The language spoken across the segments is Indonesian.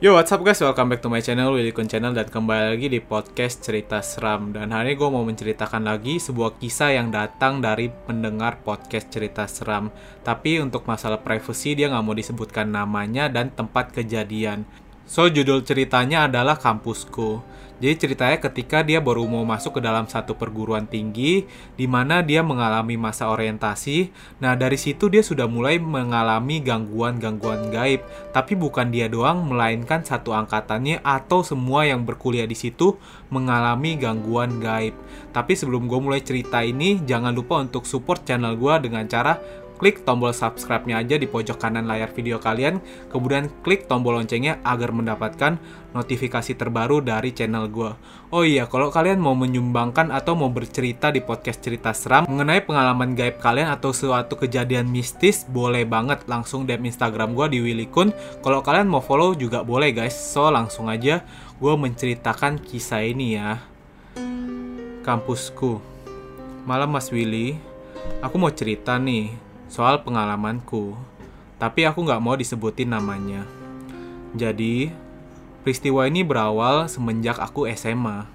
Yo, what's up guys? Welcome back to my channel, Willy Kun Channel Dan kembali lagi di podcast Cerita Seram. Dan hari ini gue mau menceritakan lagi sebuah kisah yang datang dari pendengar podcast Cerita Seram. Tapi untuk masalah privacy dia nggak mau disebutkan namanya dan tempat kejadian So, judul ceritanya adalah Kampusku jadi ceritanya ketika dia baru mau masuk ke dalam satu perguruan tinggi, di mana dia mengalami masa orientasi. Nah dari situ dia sudah mulai mengalami gangguan-gangguan gaib. Tapi bukan dia doang, melainkan satu angkatannya atau semua yang berkuliah di situ mengalami gangguan gaib. Tapi sebelum gue mulai cerita ini, jangan lupa untuk support channel gue dengan cara klik tombol subscribe-nya aja di pojok kanan layar video kalian, kemudian klik tombol loncengnya agar mendapatkan notifikasi terbaru dari channel gue. Oh iya, kalau kalian mau menyumbangkan atau mau bercerita di podcast cerita seram mengenai pengalaman gaib kalian atau suatu kejadian mistis, boleh banget langsung DM Instagram gue di Willy Kun. Kalau kalian mau follow juga boleh guys, so langsung aja gue menceritakan kisah ini ya. Kampusku Malam Mas Willy, aku mau cerita nih soal pengalamanku, tapi aku nggak mau disebutin namanya. Jadi, peristiwa ini berawal semenjak aku SMA.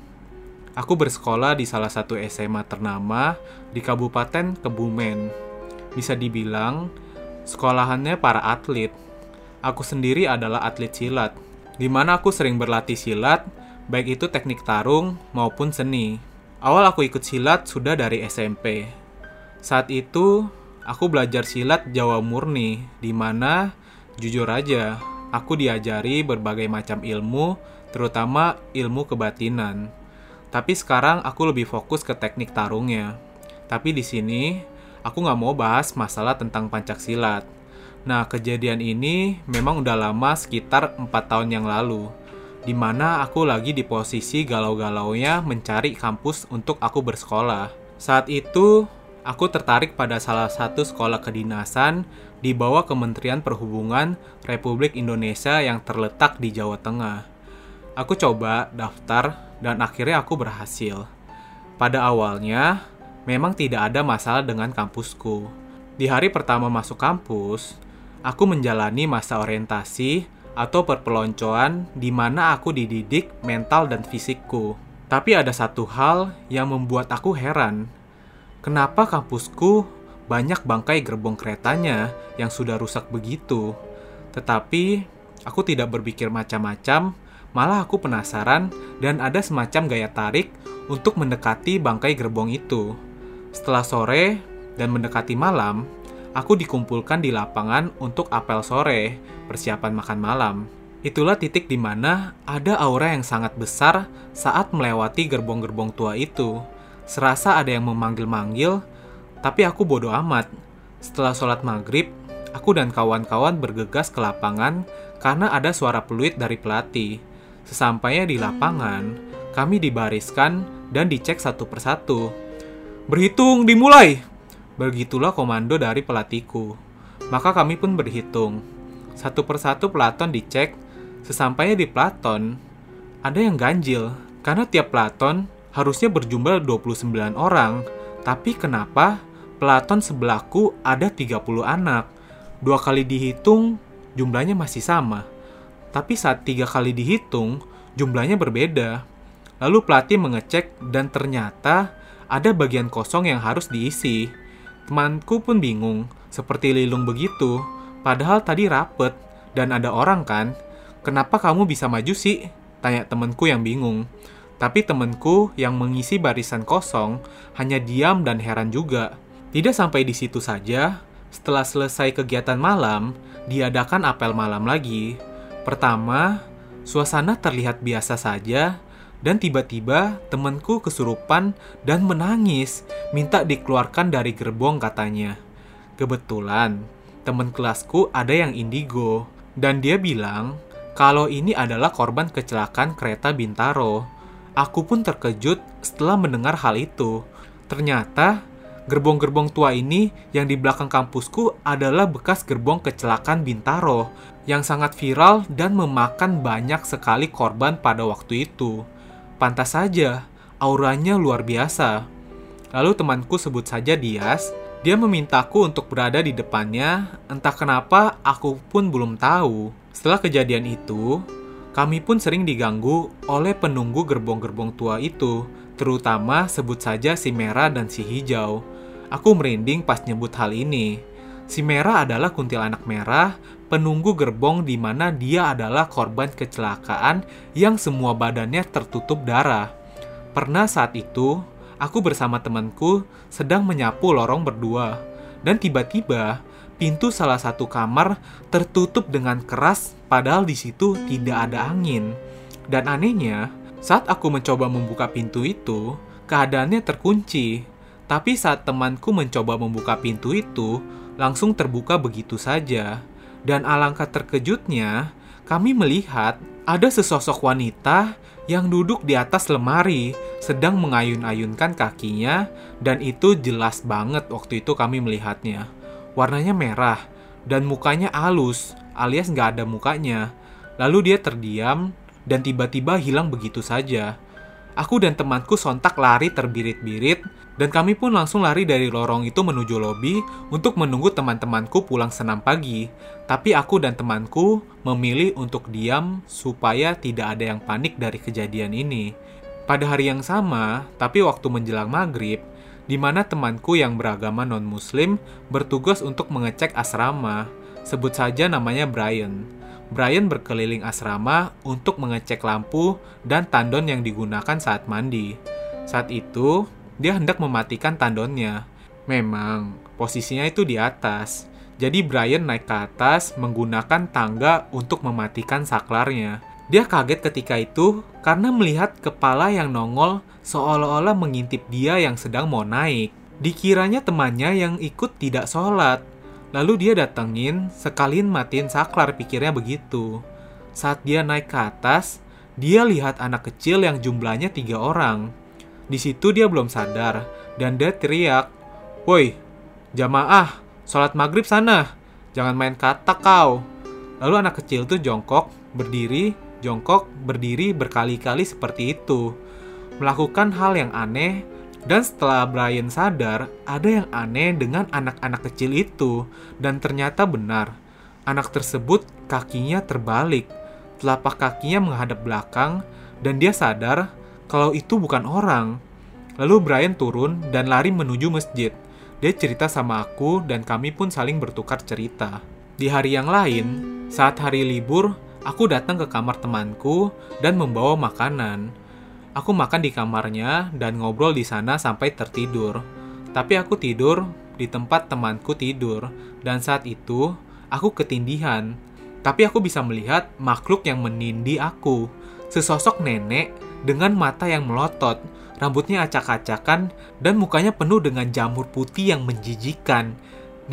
Aku bersekolah di salah satu SMA ternama di Kabupaten Kebumen. Bisa dibilang, sekolahannya para atlet. Aku sendiri adalah atlet silat, di mana aku sering berlatih silat, baik itu teknik tarung maupun seni. Awal aku ikut silat sudah dari SMP. Saat itu, Aku belajar silat Jawa murni, di mana jujur aja, aku diajari berbagai macam ilmu, terutama ilmu kebatinan. Tapi sekarang aku lebih fokus ke teknik tarungnya. Tapi di sini, aku nggak mau bahas masalah tentang pancak silat. Nah, kejadian ini memang udah lama sekitar 4 tahun yang lalu, di mana aku lagi di posisi galau-galaunya mencari kampus untuk aku bersekolah. Saat itu, aku tertarik pada salah satu sekolah kedinasan di bawah Kementerian Perhubungan Republik Indonesia yang terletak di Jawa Tengah. Aku coba daftar dan akhirnya aku berhasil. Pada awalnya, memang tidak ada masalah dengan kampusku. Di hari pertama masuk kampus, aku menjalani masa orientasi atau perpeloncoan di mana aku dididik mental dan fisikku. Tapi ada satu hal yang membuat aku heran Kenapa kampusku banyak bangkai gerbong keretanya yang sudah rusak begitu? Tetapi aku tidak berpikir macam-macam, malah aku penasaran dan ada semacam gaya tarik untuk mendekati bangkai gerbong itu. Setelah sore dan mendekati malam, aku dikumpulkan di lapangan untuk apel sore, persiapan makan malam. Itulah titik di mana ada aura yang sangat besar saat melewati gerbong-gerbong tua itu. Serasa ada yang memanggil-manggil, tapi aku bodoh amat. Setelah sholat maghrib, aku dan kawan-kawan bergegas ke lapangan karena ada suara peluit dari pelatih. Sesampainya di lapangan, kami dibariskan dan dicek satu persatu. Berhitung, dimulai! Begitulah komando dari pelatihku. Maka kami pun berhitung. Satu persatu pelaton dicek, sesampainya di pelaton, ada yang ganjil, karena tiap pelaton harusnya berjumlah 29 orang, tapi kenapa pelaton sebelahku ada 30 anak? Dua kali dihitung, jumlahnya masih sama. Tapi saat tiga kali dihitung, jumlahnya berbeda. Lalu pelatih mengecek dan ternyata ada bagian kosong yang harus diisi. Temanku pun bingung, seperti lilung begitu. Padahal tadi rapet, dan ada orang kan? Kenapa kamu bisa maju sih? Tanya temanku yang bingung. Tapi temanku yang mengisi barisan kosong hanya diam dan heran juga. Tidak sampai di situ saja, setelah selesai kegiatan malam, diadakan apel malam lagi. Pertama, suasana terlihat biasa saja, dan tiba-tiba temanku kesurupan dan menangis, minta dikeluarkan dari gerbong katanya. Kebetulan, teman kelasku ada yang indigo, dan dia bilang kalau ini adalah korban kecelakaan kereta Bintaro. Aku pun terkejut setelah mendengar hal itu. Ternyata gerbong-gerbong tua ini yang di belakang kampusku adalah bekas gerbong kecelakaan Bintaro yang sangat viral dan memakan banyak sekali korban pada waktu itu. Pantas saja, auranya luar biasa. Lalu temanku sebut saja Dias, dia memintaku untuk berada di depannya, entah kenapa aku pun belum tahu. Setelah kejadian itu, Kami pun sering diganggu oleh penunggu gerbong-gerbong tua itu, terutama sebut saja si merah dan si hijau. Aku merinding pas nyebut hal ini. Si merah adalah kuntilanak merah, penunggu gerbong di mana dia adalah korban kecelakaan yang semua badannya tertutup darah. Pernah saat itu, aku bersama temanku sedang menyapu lorong berdua, dan tiba-tiba pintu salah satu kamar tertutup dengan keras padahal di situ tidak ada angin. Dan anehnya, saat aku mencoba membuka pintu itu, keadaannya terkunci. Tapi saat temanku mencoba membuka pintu itu, langsung terbuka begitu saja. Dan alangkah terkejutnya, kami melihat ada sesosok wanita yang duduk di atas lemari, sedang mengayun-ayunkan kakinya, dan itu jelas banget waktu itu kami melihatnya warnanya merah, dan mukanya halus, alias nggak ada mukanya. Lalu dia terdiam dan tiba-tiba hilang begitu saja. Aku dan temanku sontak lari terbirit-birit, dan kami pun langsung lari dari lorong itu menuju lobi untuk menunggu teman-temanku pulang senam pagi. Tapi aku dan temanku memilih untuk diam supaya tidak ada yang panik dari kejadian ini. Pada hari yang sama, tapi waktu menjelang maghrib, di mana temanku yang beragama non-muslim bertugas untuk mengecek asrama. Sebut saja namanya Brian. Brian berkeliling asrama untuk mengecek lampu dan tandon yang digunakan saat mandi. Saat itu, dia hendak mematikan tandonnya. Memang, posisinya itu di atas. Jadi Brian naik ke atas menggunakan tangga untuk mematikan saklarnya. Dia kaget ketika itu karena melihat kepala yang nongol seolah-olah mengintip dia yang sedang mau naik. Dikiranya temannya yang ikut tidak sholat. Lalu dia datengin, sekalian matiin saklar pikirnya begitu. Saat dia naik ke atas, dia lihat anak kecil yang jumlahnya tiga orang. Di situ dia belum sadar, dan dia teriak, Woi, jamaah, sholat maghrib sana, jangan main kata kau. Lalu anak kecil tuh jongkok, berdiri, jongkok, berdiri berkali-kali seperti itu. Melakukan hal yang aneh, dan setelah Brian sadar, ada yang aneh dengan anak-anak kecil itu, dan ternyata benar. Anak tersebut kakinya terbalik, telapak kakinya menghadap belakang, dan dia sadar kalau itu bukan orang. Lalu Brian turun dan lari menuju masjid. Dia cerita sama aku dan kami pun saling bertukar cerita. Di hari yang lain, saat hari libur, Aku datang ke kamar temanku dan membawa makanan. Aku makan di kamarnya dan ngobrol di sana sampai tertidur. Tapi aku tidur di tempat temanku tidur, dan saat itu aku ketindihan. Tapi aku bisa melihat makhluk yang menindi aku. Sesosok nenek dengan mata yang melotot, rambutnya acak-acakan, dan mukanya penuh dengan jamur putih yang menjijikan.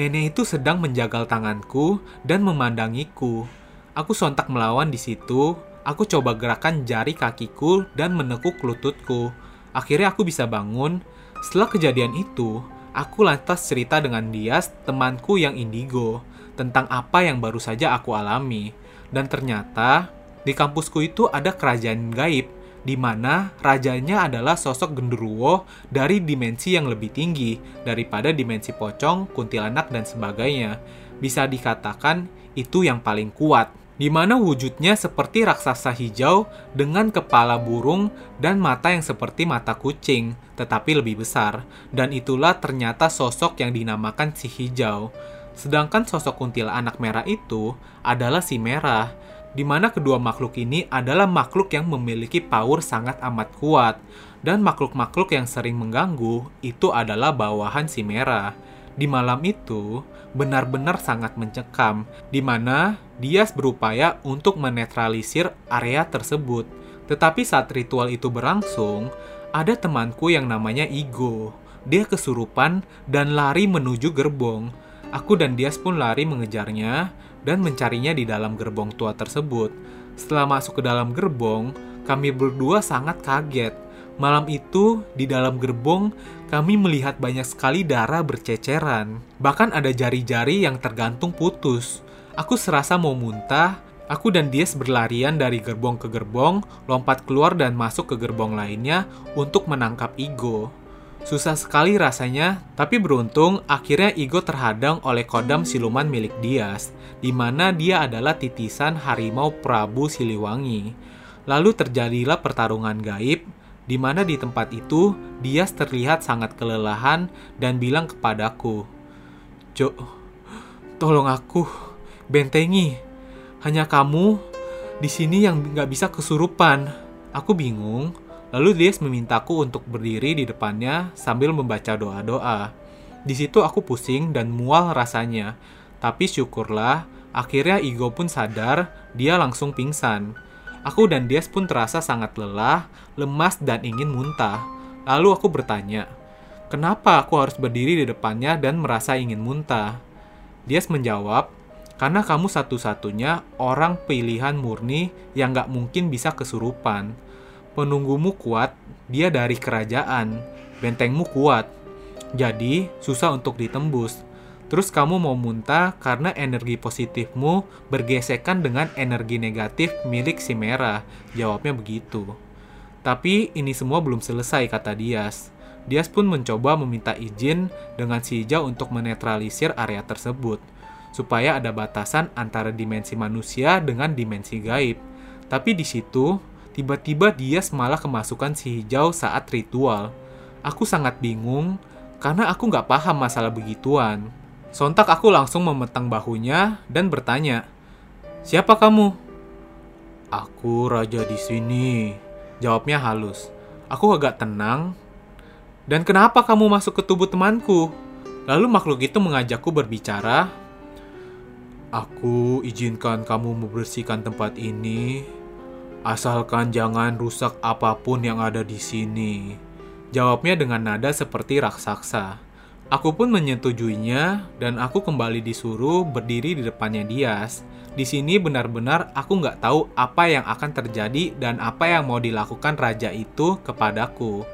Nenek itu sedang menjagal tanganku dan memandangiku. Aku sontak melawan di situ. Aku coba gerakan jari kakiku dan menekuk lututku. Akhirnya aku bisa bangun. Setelah kejadian itu, aku lantas cerita dengan dia, temanku yang indigo, tentang apa yang baru saja aku alami. Dan ternyata, di kampusku itu ada kerajaan gaib, di mana rajanya adalah sosok genderuwo dari dimensi yang lebih tinggi daripada dimensi pocong, kuntilanak, dan sebagainya. Bisa dikatakan itu yang paling kuat di mana wujudnya seperti raksasa hijau dengan kepala burung dan mata yang seperti mata kucing, tetapi lebih besar. Dan itulah ternyata sosok yang dinamakan si hijau. Sedangkan sosok kuntil anak merah itu adalah si merah, di mana kedua makhluk ini adalah makhluk yang memiliki power sangat amat kuat. Dan makhluk-makhluk yang sering mengganggu itu adalah bawahan si merah. Di malam itu, benar-benar sangat mencekam, di mana Dias berupaya untuk menetralisir area tersebut. Tetapi saat ritual itu berlangsung, ada temanku yang namanya Igo. Dia kesurupan dan lari menuju gerbong. Aku dan Dias pun lari mengejarnya dan mencarinya di dalam gerbong tua tersebut. Setelah masuk ke dalam gerbong, kami berdua sangat kaget Malam itu, di dalam gerbong, kami melihat banyak sekali darah berceceran. Bahkan ada jari-jari yang tergantung putus. Aku serasa mau muntah. Aku dan Dias berlarian dari gerbong ke gerbong, lompat keluar dan masuk ke gerbong lainnya untuk menangkap Igo. Susah sekali rasanya, tapi beruntung akhirnya Igo terhadang oleh kodam siluman milik Dias, di mana dia adalah titisan harimau Prabu Siliwangi. Lalu terjadilah pertarungan gaib, di mana di tempat itu Dias terlihat sangat kelelahan dan bilang kepadaku, Jo, tolong aku, bentengi, hanya kamu di sini yang nggak bisa kesurupan. Aku bingung, Lalu dia memintaku untuk berdiri di depannya sambil membaca doa-doa. Di situ aku pusing dan mual rasanya. Tapi syukurlah, akhirnya Igo pun sadar, dia langsung pingsan. Aku dan Dias pun terasa sangat lelah, lemas dan ingin muntah. Lalu aku bertanya, kenapa aku harus berdiri di depannya dan merasa ingin muntah? Dias menjawab, karena kamu satu-satunya orang pilihan murni yang gak mungkin bisa kesurupan penunggumu kuat, dia dari kerajaan, bentengmu kuat. Jadi, susah untuk ditembus. Terus kamu mau muntah karena energi positifmu bergesekan dengan energi negatif milik si merah. Jawabnya begitu. Tapi ini semua belum selesai, kata Dias. Dias pun mencoba meminta izin dengan si hijau untuk menetralisir area tersebut, supaya ada batasan antara dimensi manusia dengan dimensi gaib. Tapi di situ, Tiba-tiba dia malah kemasukan si hijau saat ritual. Aku sangat bingung karena aku nggak paham masalah begituan. Sontak aku langsung memetang bahunya dan bertanya, Siapa kamu? Aku raja di sini. Jawabnya halus. Aku agak tenang. Dan kenapa kamu masuk ke tubuh temanku? Lalu makhluk itu mengajakku berbicara. Aku izinkan kamu membersihkan tempat ini Asalkan jangan rusak apa pun yang ada di sini. Jawabnya dengan nada seperti raksasa. Aku pun menyetujuinya dan aku kembali disuruh berdiri di depannya Dias. Di sini benar-benar aku nggak tahu apa yang akan terjadi dan apa yang mau dilakukan raja itu kepadaku.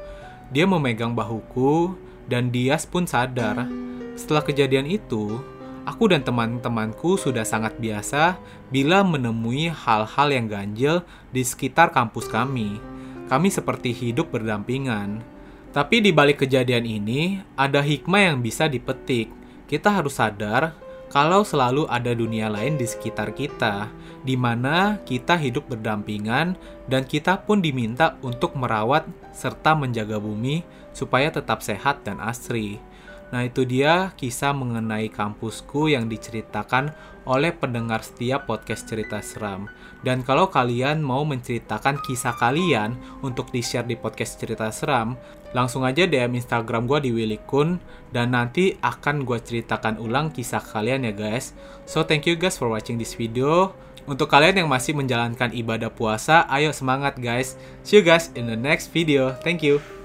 Dia memegang bahuku dan Dias pun sadar. Setelah kejadian itu, Aku dan teman-temanku sudah sangat biasa bila menemui hal-hal yang ganjil di sekitar kampus kami. Kami seperti hidup berdampingan. Tapi di balik kejadian ini, ada hikmah yang bisa dipetik. Kita harus sadar kalau selalu ada dunia lain di sekitar kita, di mana kita hidup berdampingan dan kita pun diminta untuk merawat serta menjaga bumi supaya tetap sehat dan asri. Nah itu dia kisah mengenai kampusku yang diceritakan oleh pendengar setiap podcast cerita seram. Dan kalau kalian mau menceritakan kisah kalian untuk di-share di podcast cerita seram, langsung aja DM Instagram gue di Willy Kun dan nanti akan gue ceritakan ulang kisah kalian ya guys. So thank you guys for watching this video. Untuk kalian yang masih menjalankan ibadah puasa, ayo semangat guys. See you guys in the next video. Thank you.